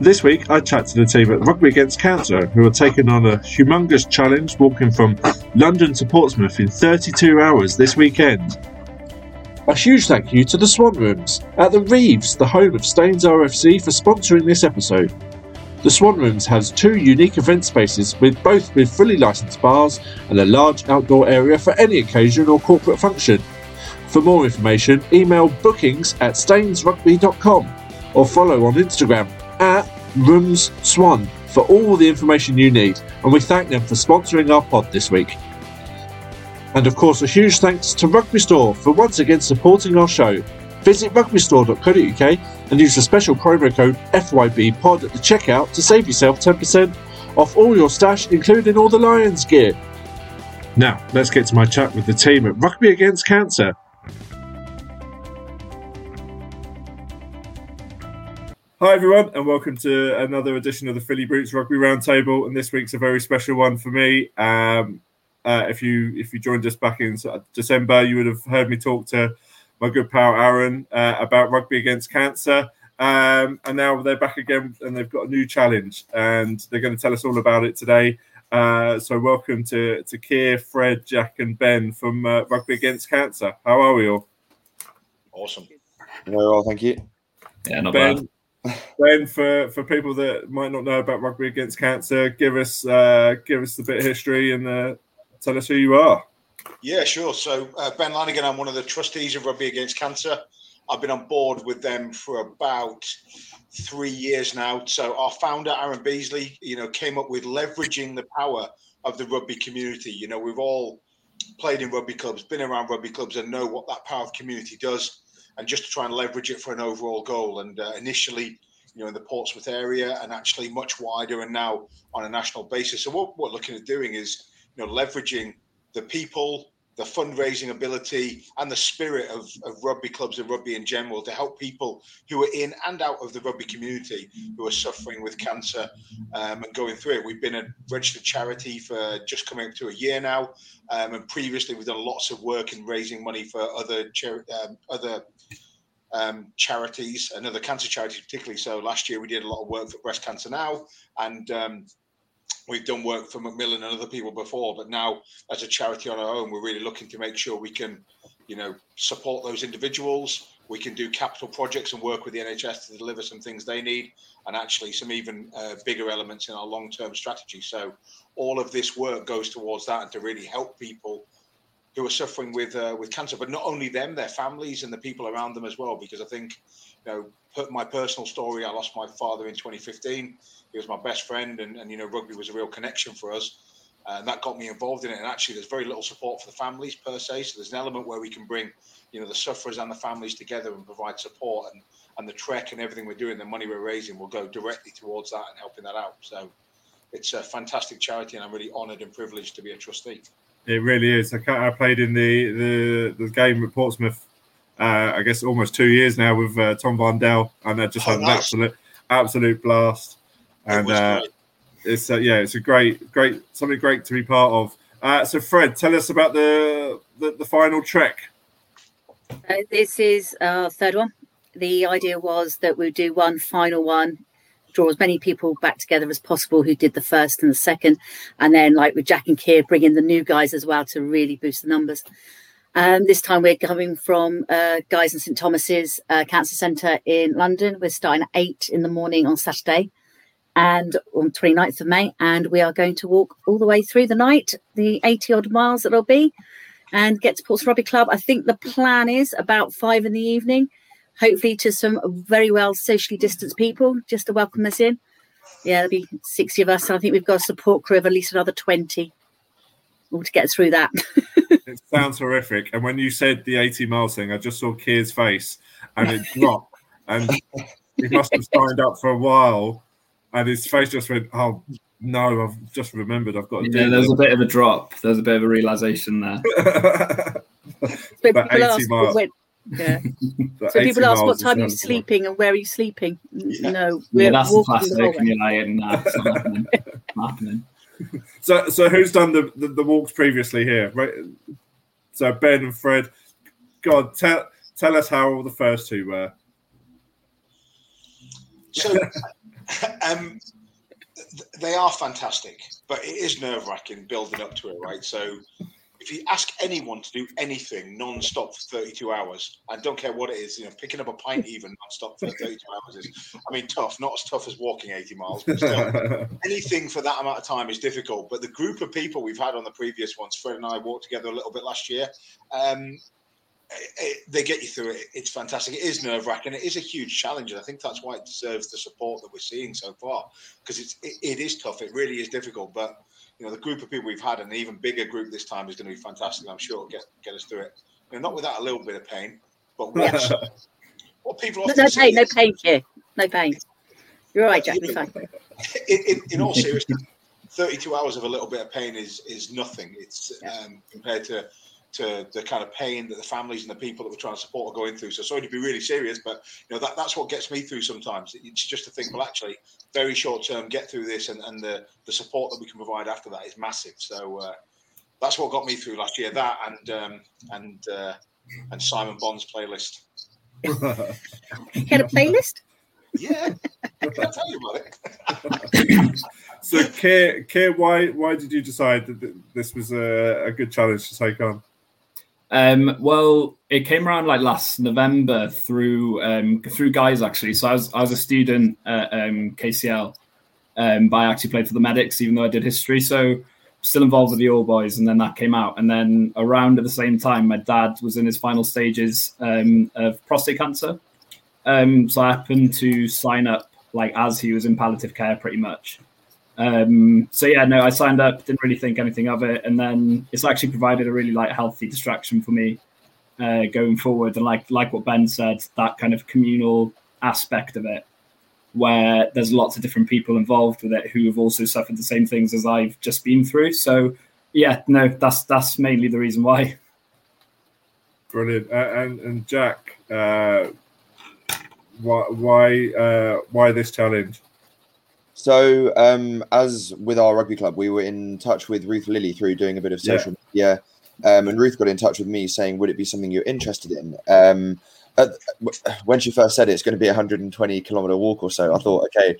This week I chat to the team at Rugby Against Cancer who are taking on a humongous challenge walking from London to Portsmouth in 32 hours this weekend. A huge thank you to the Swan Rooms at the Reeves, the home of Staines RFC, for sponsoring this episode. The Swan Rooms has two unique event spaces with both with fully licensed bars and a large outdoor area for any occasion or corporate function. For more information, email bookings at stainesrugby.com or follow on Instagram at Rooms Swan for all the information you need. And we thank them for sponsoring our pod this week. And of course, a huge thanks to Rugby Store for once again supporting our show. Visit rugbystore.co.uk and use the special promo code FYBPOD at the checkout to save yourself 10% off all your stash, including all the Lions gear. Now, let's get to my chat with the team at Rugby Against Cancer. Hi everyone, and welcome to another edition of the Philly Boots Rugby Roundtable. And this week's a very special one for me. Um, uh, if you if you joined us back in December, you would have heard me talk to my good pal Aaron uh, about rugby against cancer. Um, and now they're back again, and they've got a new challenge, and they're going to tell us all about it today. Uh, so welcome to to Keir, Fred, Jack, and Ben from uh, Rugby Against Cancer. How are we all? Awesome. Very well, thank you. Yeah, not Ben, bad. Ben, for, for people that might not know about Rugby Against Cancer, give us uh, give us a bit of history and uh, tell us who you are. Yeah, sure. So, uh, Ben Lanigan, I'm one of the trustees of Rugby Against Cancer. I've been on board with them for about three years now. So, our founder, Aaron Beasley, you know, came up with leveraging the power of the rugby community. You know, we've all played in rugby clubs, been around rugby clubs, and know what that power of community does. And just to try and leverage it for an overall goal. And uh, initially, you know, in the Portsmouth area, and actually much wider, and now on a national basis. So, what we're looking at doing is, you know, leveraging the people, the fundraising ability, and the spirit of, of rugby clubs and rugby in general to help people who are in and out of the rugby community who are suffering with cancer um, and going through it. We've been a registered charity for just coming up to a year now, um, and previously we've done lots of work in raising money for other um, other um, charities and other cancer charities, particularly. So last year we did a lot of work for Breast Cancer Now, and um, we've done work for Macmillan and other people before. But now, as a charity on our own, we're really looking to make sure we can, you know, support those individuals. We can do capital projects and work with the NHS to deliver some things they need, and actually some even uh, bigger elements in our long-term strategy. So all of this work goes towards that and to really help people who are suffering with uh, with cancer, but not only them, their families and the people around them as well. Because I think, you know, put my personal story. I lost my father in 2015. He was my best friend, and, and you know, rugby was a real connection for us, uh, and that got me involved in it. And actually, there's very little support for the families per se. So there's an element where we can bring, you know, the sufferers and the families together and provide support. And and the trek and everything we're doing, the money we're raising will go directly towards that and helping that out. So it's a fantastic charity, and I'm really honoured and privileged to be a trustee. It really is. I, I played in the, the, the game at Portsmouth, uh, I guess almost two years now with uh, Tom Vondell, and I just Oh, had an absolute absolute blast. It And was uh, great. it's uh, yeah, it's a great great something great to be part of. Uh, so Fred, tell us about the the, the final trek. Uh, this is our third one. The idea was that we'd do one final one, draw as many people back together as possible who did the first and the second, and then, like with Jack and Keir, bring in the new guys as well to really boost the numbers. Um, this time we're coming from uh, Guys and St Thomas's uh, Cancer Centre in London. We're starting at eight in the morning on Saturday and on 29th of May, and we are going to walk all the way through the night, the 80 odd miles that it'll be, and get to Portsmouth Rugby Club. I think the plan is about five in the evening, hopefully to some very well socially distanced people just to welcome us in. Yeah, there'll be 60 of us. And I think we've got a support crew of at least another 20 all to get through that. It sounds horrific. And when you said the 80 miles thing, I just saw Keir's face and it dropped. And he must have signed up for a while. And his face just went, oh, No, I've just remembered. I've got. To Yeah, do there's a bit of a drop. There's a bit of a realization there. So About 80 miles. when, yeah. so people ask, what time are you done. sleeping and where are you sleeping? N- No, Yeah, we're that's the walking classic. And way. you're like, nah, it's not happening. Not happening. So, so who's done the, the, the walks previously here? Right. So Ben and Fred. God, tell tell us how the first two were. So, um, they are fantastic, but it is nerve wracking building up to it, right? So, if you ask anyone to do anything non-stop for 32 hours, I don't care what it is, you know, picking up a pint even non-stop for 32 hours is, I mean, tough. Not as tough as walking 80 miles, but still, anything for that amount of time is difficult. But the group of people we've had on the previous ones, Fred and I walked together a little bit last year. Um, it, it- they get you through it. It's fantastic. It is nerve wracking. It is a huge challenge, and I think that's why it deserves the support that we're seeing so far. Because it's it, it is tough. It really is difficult. But you know, the group of people we've had, and an even bigger group this time, is going to be fantastic. I'm sure get get us through it. You know, not without a little bit of pain, but what, what people No, often no say pain, no pain here. No pain. You're all right, Jack. You're fine. in, in, all seriousness, 32 hours of a little bit of pain is is nothing. It's um, compared to to the kind of pain that the families and the people that we're trying to support are going through. So sorry to be really serious, but you know that that's what gets me through sometimes. It's just to think, well, actually, very short term, get through this, and, and the the support that we can provide after that is massive. So uh, that's what got me through last year. That and um, and uh, and Simon Bond's playlist. You had a playlist? Yeah, I can tell you about it. so, Keir, Keir, why why did you decide that this was a, a good challenge to take on? Um, well, it came around like last November through um, through guys actually. So I was I was a student at um, KCL, um, but I actually played for the medics even though I did history. So still involved with the All Boys, and then that came out. And then around at the same time, my dad was in his final stages um, of prostate cancer. Um, so I happened to sign up like as he was in palliative care, pretty much. Um, so yeah, no, I signed up, didn't really think anything of it, and then it's actually provided a really like healthy distraction for me uh, going forward. And like like what Ben said, that kind of communal aspect of it, where there's lots of different people involved with it who have also suffered the same things as I've just been through. So yeah, no, that's that's mainly the reason why. Brilliant. Uh, and and Jack, uh, why why uh, why this challenge? So, um, as with our rugby club, we were in touch with Ruth Lilly through doing a bit of Yeah. social media, um, and Ruth got in touch with me saying, "Would it be something you're interested in?" Um, at, when she first said it, it's going to be a 120 kilometer walk or so. I thought, okay,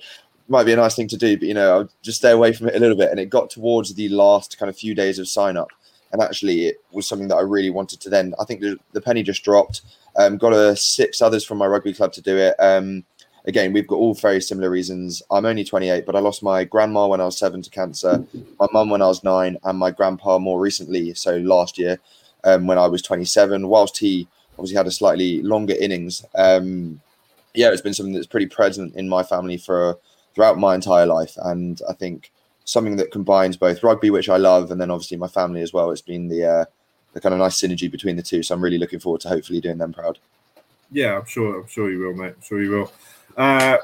might be a nice thing to do, but you know, I'll just stay away from it a little bit. And it got towards the last kind of few days of sign up, and actually, it was something that I really wanted to. Then I think the, the penny just dropped. Um, got a six others from my rugby club to do it. Again, we've got all very similar reasons. I'm only 28, but I lost my grandma when I was seven to cancer, my mum when I was nine, and my grandpa more recently, so last year, um, when I was 27. Whilst he obviously had a slightly longer innings, um, yeah, it's been something that's pretty present in my family for throughout my entire life, and I think something that combines both rugby, which I love, and then obviously my family as well. It's been the uh, the kind of nice synergy between the two, so I'm really looking forward to hopefully doing them proud. Yeah, I'm sure. I'm sure you will, mate. I'm sure you will. Uh,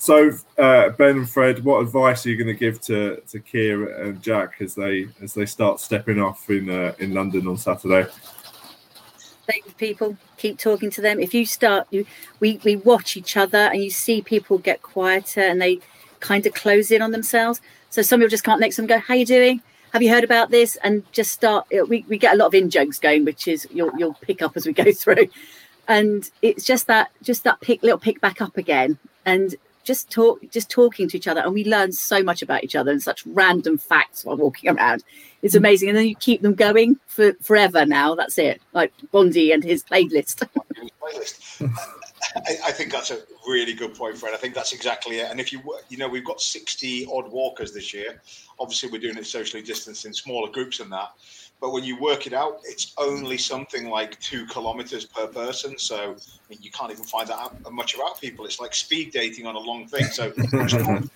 so, uh, Ben and Fred, what advice are you going to give to to Keir and Jack as they as they start stepping off in uh, in London on Saturday? Stay with people. Keep talking to them. If you start, you, we we watch each other, and you see people get quieter, and they kind of close in on themselves. So some people just can't next to them go, "How you doing? Have you heard about this?" And just start. We, we get a lot of in jokes going, which is you'll you'll pick up as we go through, and it's just that just that pick little pick back up again, and just talk just talking to each other, and we learn so much about each other and such random facts while walking around. It's mm. amazing, and then you keep them going for forever. Now that's it, like Bondi and his playlist. playlist. I, I think that's a really good point, Fred. I think that's exactly it. And if you, you know, we've got 60 odd walkers this year. Obviously, we're doing it socially distanced in smaller groups than that. But when you work it out, it's only something like two kilometers per person. So I mean, you can't even find that out much about people. It's like speed dating on a long thing. So different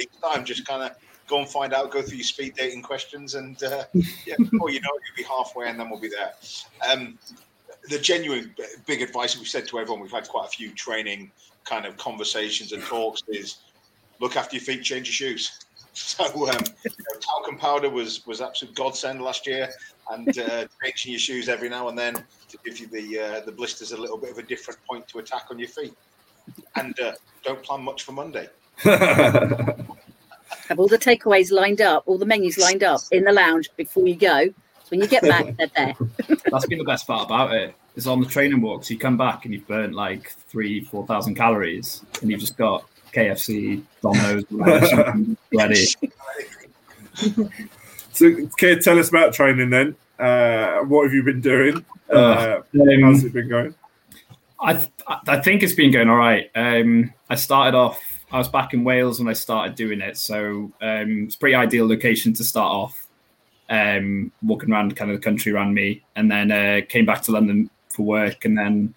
each time. Just kind of go and find out, go through your speed dating questions, and uh, yeah, before you know it, you'll be halfway, and then we'll be there. Um, the genuine big advice we've said to everyone, we've had quite a few training kind of conversations and talks is look after your feet, change your shoes. So um, you know, talcum powder was was absolute godsend last year, and uh, changing your shoes every now and then to give you the uh, the blisters a little bit of a different point to attack on your feet. And uh, don't plan much for Monday. Have all the takeaways lined up, all the menus lined up in the lounge before you go. So when you get back, they're there. That's been the best part about it. Is on the training walks, you come back and you've burnt like three, four thousand calories, and you've just got KFC, Domino's ready. So, Kid, tell us about training then. Uh, what have you been doing? Uh, Um, how's it been going? I th- I think it's been going all right. Um, I started off. I was back in Wales when I started doing it, so um, it's a pretty ideal location to start off. Um, walking around kind of the country around me, and then uh, came back to London for work, and then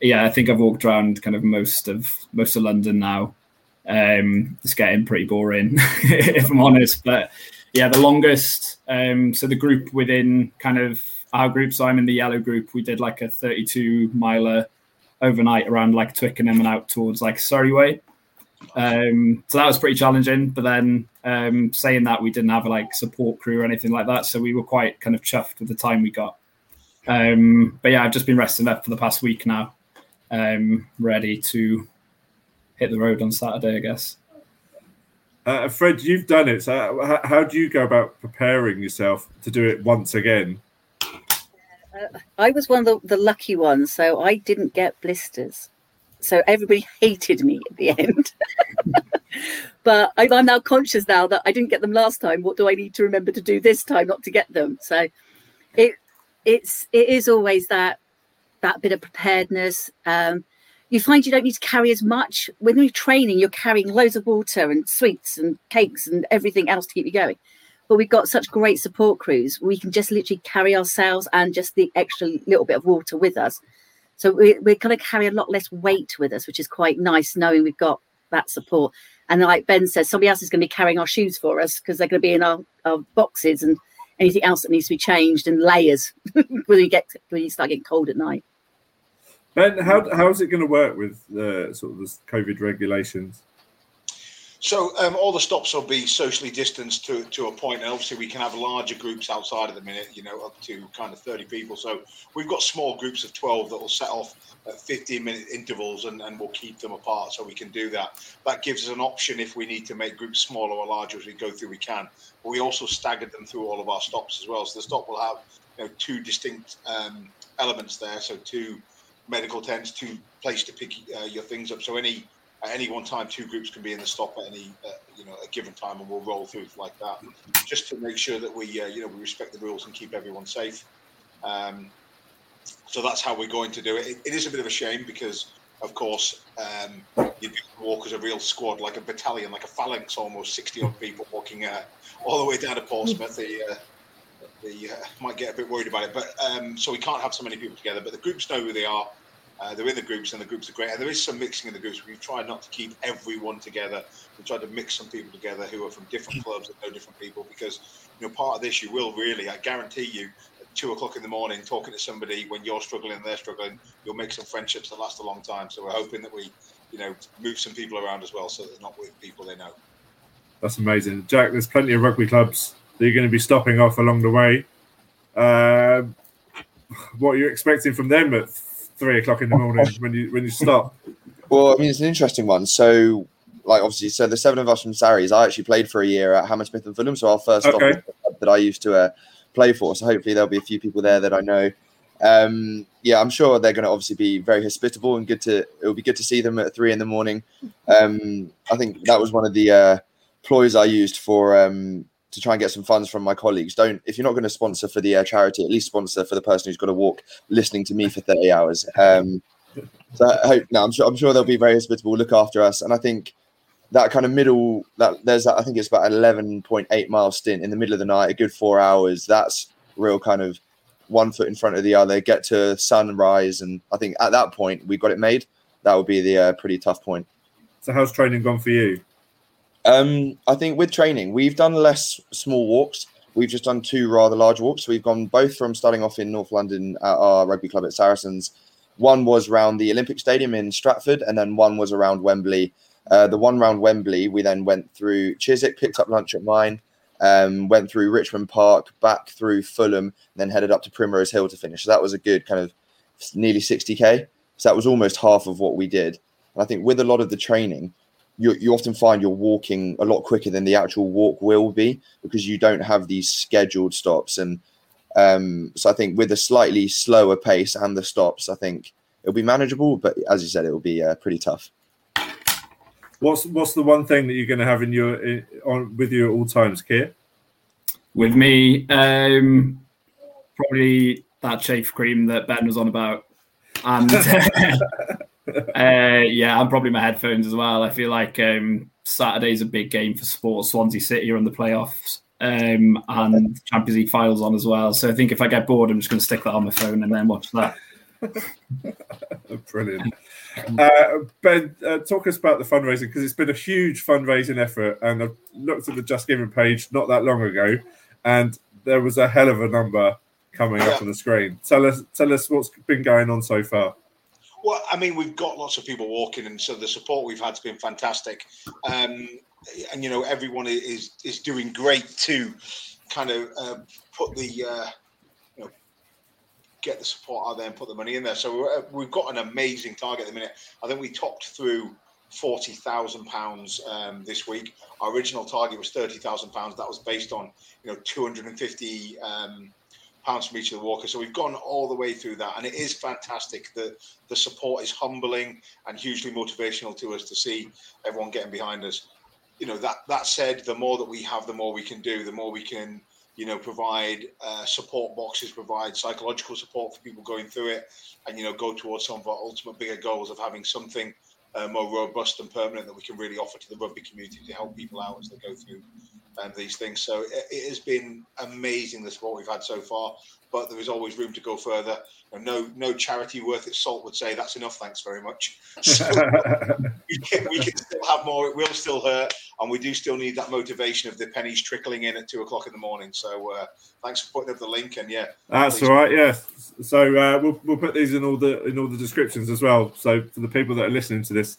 yeah, I think I've walked around kind of most of most of London now. Um, it's getting pretty boring, if I'm honest. But yeah, the longest. Um, so the group within kind of our group. So I'm in the yellow group. We did like a 32 miler overnight around like Twickenham and out towards like Surrey way. Um, so that was pretty challenging. But then um, saying that we didn't have like support crew or anything like that, so we were quite kind of chuffed with the time we got. Um, but yeah, I've just been resting up for the past week now, um, ready to hit the road on Saturday, I guess. Uh, Fred, you've done it. So, how, how do you go about preparing yourself to do it once again? I was one of the, the lucky ones, so I didn't get blisters. So everybody hated me at the end. but I, I'm now conscious now that I didn't get them last time. What do I need to remember to do this time not to get them? So it it's it is always that that bit of preparedness. Um, you find you don't need to carry as much when you're training. You're carrying loads of water and sweets and cakes and everything else to keep you going. But we've got such great support crews. We can just literally carry ourselves and just the extra little bit of water with us. So we, we're going to carry a lot less weight with us, which is quite nice knowing we've got that support. And like Ben says, somebody else is going to be carrying our shoes for us because they're going to be in our, our boxes and anything else that needs to be changed and layers when you get when you start getting cold at night. Ben, how how is it going to work with uh, sort of the COVID regulations? So um, all the stops will be socially distanced to, to a point, and obviously we can have larger groups outside of the minute, you know, up to kind of 30 people. So we've got small groups of 12 that will set off at 15 minute intervals, and, and we'll keep them apart so we can do that. That gives us an option if we need to make groups smaller or larger as we go through, we can. But we also staggered them through all of our stops as well. So the stop will have you know, two distinct um, elements there. So two medical tents, two place to pick uh, your things up. So any at any one time, two groups can be in the stop at any uh, you know a given time, and we'll roll through like that, just to make sure that we uh, you know we respect the rules and keep everyone safe. Um, so that's how we're going to do it. it. It is a bit of a shame because, of course, um, you walk as a real squad, like a battalion, like a phalanx, almost sixty odd people walking uh, all the way down to Portsmouth. The the uh, might get a bit worried about it, but um, so we can't have so many people together. But the groups know who they are. Uh, they're in the groups, and the groups are great. And there is some mixing in the groups. We've tried not to keep everyone together. We tried to mix some people together who are from different clubs and know different people because you know part of this you will really, I guarantee you, at two o'clock in the morning, talking to somebody when you're struggling and they're struggling, you'll make some friendships that last a long time. So we're hoping that we, you know, move some people around as well, so they're not with people they know. That's amazing, Jack. There's plenty of rugby clubs that you're going to be stopping off along the way. Uh, what are you expecting from them at three o'clock in the morning when you when you stop? Well, I mean, it's an interesting one. So, like, obviously, so the seven of us from Sarries, I actually played for a year at Hammersmith and Fulham. So, our first stop Okay. club that I used to uh, play for. So, hopefully, there'll be a few people there that I know. Um, yeah, I'm sure they're going to obviously be very hospitable and good to. It'll be good to see them at three in the morning. Um, I think that was one of the uh, ploys I used for um, to try and get some funds from my colleagues. Don't if you're not going to sponsor for the uh, charity, at least sponsor for the person who's got to walk listening to me for 30 hours. Um, so I hope no, I'm sure I'm sure they'll be very hospitable, look after us, and I think that kind of middle that there's that I think it's about 11.8 mile stint in the middle of the night, a good four hours. That's real kind of one foot in front of the other, get to sunrise, and I think at that point we got it made. That would be the uh, pretty tough point. So, how's training gone for you? Um, I think with training, we've done less small walks. We've just done two rather large walks. We've gone both from starting off in North London at our rugby club at Saracens. One was around the Olympic Stadium in Stratford, and then one was around Wembley Uh, the one round Wembley, we then went through Chiswick, picked up lunch at mine, um, went through Richmond Park, back through Fulham, then headed up to Primrose Hill to finish. So that was a good kind of nearly 60k. So that was almost half of what we did. And I think with a lot of the training, you, you often find you're walking a lot quicker than the actual walk will be because you don't have these scheduled stops. And um, so I think with a slightly slower pace and the stops, I think it'll be manageable. But as you said, it will be uh, pretty tough. What's what's the one thing that you're going to have in your in, on with you at all times, Keir? With me, um, probably that chafe cream that Ben was on about, and uh, yeah, and probably my headphones as well. I feel like um, Saturday's a big game for sports. Swansea City are in the playoffs, um, and Champions League finals on as well. So I think if I get bored, I'm just going to stick that on my phone and then watch that. Brilliant. Uh, ben, uh, talk us about the fundraising because it's been a huge fundraising effort. And I've looked at the Just Giving page not that long ago, and there was a hell of a number coming up on the screen. Tell us, tell us what's been going on so far. Well, I mean, we've got lots of people walking, and so the support we've had has been fantastic. Um, and you know, everyone is is doing great to kind of uh, put the uh, you know get the support out there and put the money in there. So uh, we've got an amazing target at the minute. I think we topped through forty thousand um, pounds this week. Our original target was thirty thousand pounds. That was based on you know two hundred and fifty. Um, pounds from each of the walkers. So we've gone all the way through that, and it is fantastic. The the support is humbling and hugely motivational to us to see everyone getting behind us. You know that that said, the more that we have, the more we can do. The more we can, you know, provide uh, support boxes, provide psychological support for people going through it, and you know, go towards some of our ultimate bigger goals of having something uh, more robust and permanent that we can really offer to the rugby community to help people out as they go through um, these things. So it, it, has been amazing the support we've had so far, but there is always room to go further. no, no charity worth its salt would say that's enough. Thanks very much. So we, can, we can still have more. It will still hurt, and we do still need that motivation of the pennies trickling in at two o'clock in the morning. So uh, thanks for putting up the link, and yeah, that's please. all right. Yeah, so uh, we'll we'll put these in all the in all the descriptions as well. So for the people that are listening to this,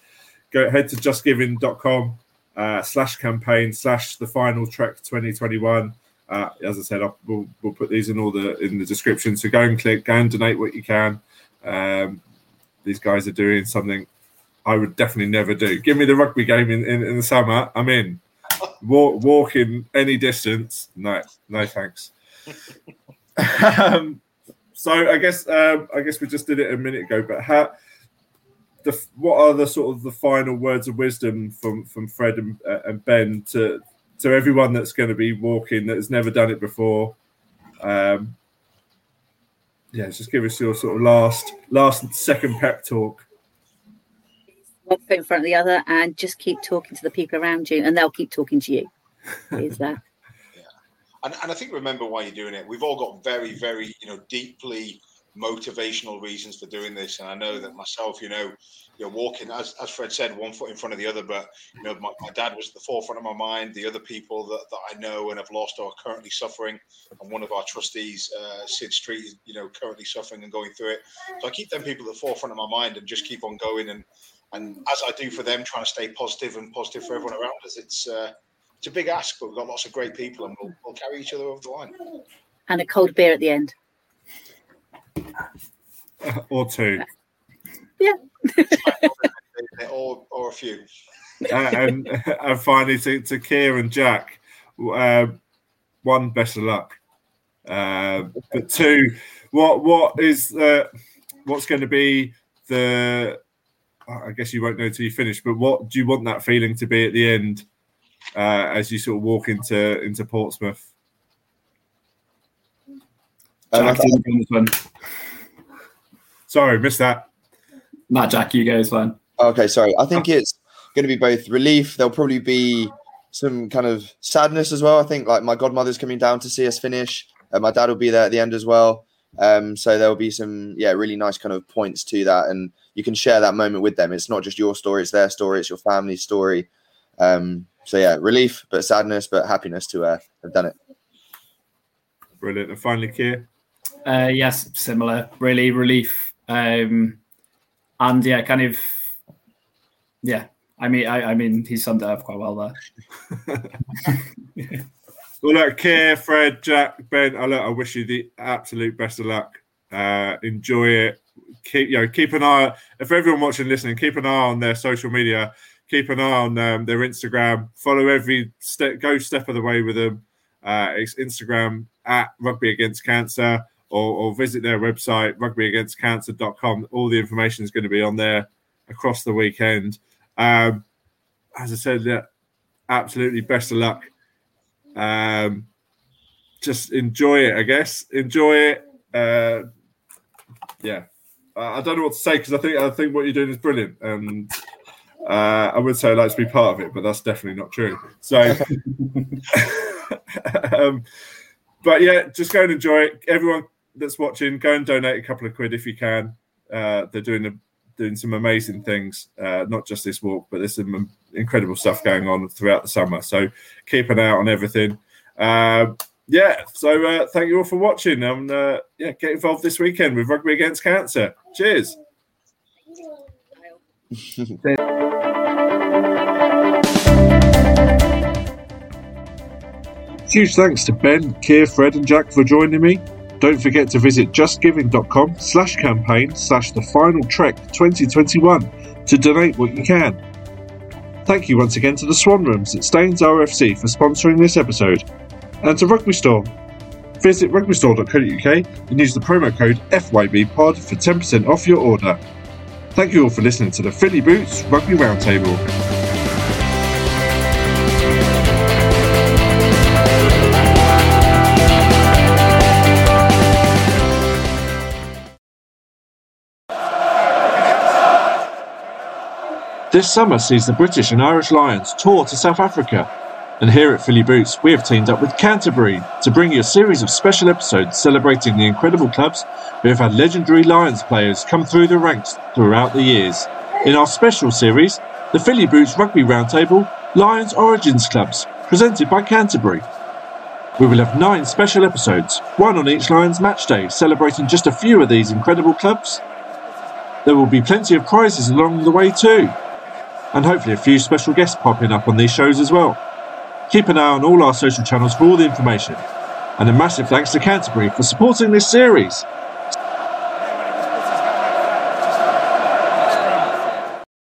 go head to justgiving.com uh, slash campaign slash the final trek 2021. Uh, as I said, I'll, we'll, we'll put these in all the in the description. So go and click, go and donate what you can. Um, these guys are doing something I would definitely never do. Give me the rugby game in, in, in the summer. I'm in. Walk, walking any distance. No, no thanks. um, so I guess um, I guess we just did it a minute ago. But how the what are the sort of the final words of wisdom from from Fred and, uh, and Ben to to everyone that's going to be walking that has never done it before? Um, yeah, just give us your sort of last last second pep talk. One foot in front of the other, and just keep talking to the people around you, and they'll keep talking to you. Is that? And, and I think remember why you're doing it. We've all got very, very, you know, deeply motivational reasons for doing this. And I know that myself, you know, you're walking, as, as Fred said, one foot in front of the other. But, you know, my, my dad was at the forefront of my mind. The other people that, that I know and have lost or are currently suffering. And one of our trustees, uh, Sid Street, is, you know, currently suffering and going through it. So I keep them people at the forefront of my mind and just keep on going. And, and as I do for them, trying to stay positive and positive for everyone around us, it's, uh, it's a big ask, but we've got lots of great people and we'll, we'll carry each other over the line. And a cold beer at the end. Or two. Yeah. or, or a few. uh, and, and finally, to, to Keir and Jack, uh, one, best of luck. Uh, but two, what what is uh, what's going to be the? I guess you won't know till you finish. But what do you want that feeling to be at the end uh, as you sort of walk into into Portsmouth? Jack, um, Sorry, missed that. Matt, Jack, you guys, fine. Okay, sorry. I think it's going to be both relief. There'll probably be some kind of sadness as well. I think like my godmother's coming down to see us finish. and my dad will be there at the end as well. Um, so there'll be some, yeah, really nice kind of points to that, and you can share that moment with them. It's not just your story; it's their story, it's your family's story. Um, so yeah, relief, but sadness, but happiness to uh, have done it. Brilliant. And finally, Keir. Uh, yes, similar. Really relief. Um, and yeah, kind of, yeah, I mean, I, I mean, he summed it up quite well there. well, look, Keir, Fred, Jack, Ben, I, look, I wish you the absolute best of luck. Uh, enjoy it. Keep you know, keep an eye. If everyone watching, listening, keep an eye on their social media. Keep an eye on um, their Instagram. Follow every step. Go step of the way with them. Uh, it's Instagram at Rugby Against Cancer, or, or visit their website rugbyagainstcancer.com. All the information is going to be on there across the weekend. Um, as I said, yeah, absolutely best of luck. Um, just enjoy it, I guess. Enjoy it. Uh, yeah, I don't know what to say because I think I think what you're doing is brilliant, and uh, I would say I'd like to be part of it, but that's definitely not true. So, um, but yeah, just go and enjoy it. Everyone that's watching, go and donate a couple of quid if you can. Uh, they're doing a doing some amazing things, uh, not just this walk, but there's some incredible stuff going on throughout the summer. So keep an eye on everything. Uh, yeah, so uh, thank you all for watching. And uh, yeah, get involved this weekend with Rugby Against Cancer. Cheers. Huge thanks to Ben, Keir, Fred, and Jack for joining me. Don't forget to visit justgiving.com slash campaign slash the final trek 2021 to donate what you can. Thank you once again to the Swan Rooms at Staines RFC for sponsoring this episode, and to Rugby Store. Visit rugbystore.co.uk and use the promo code FYBPOD for 10% off your order. Thank you all for listening to the Philly Boots Rugby Roundtable. This summer sees the British and Irish Lions tour to South Africa. And here at Philly Boots, we have teamed up with Canterbury to bring you a series of special episodes celebrating the incredible clubs who have had legendary Lions players come through the ranks throughout the years. In our special series, the Philly Boots Rugby Roundtable Lions Origins Clubs, presented by Canterbury. We will have nine special episodes, one on each Lions match day, celebrating just a few of these incredible clubs. There will be plenty of prizes along the way too and hopefully a few special guests popping up on these shows as well. Keep an eye on all our social channels for all the information. And a massive thanks to Canterbury for supporting this series.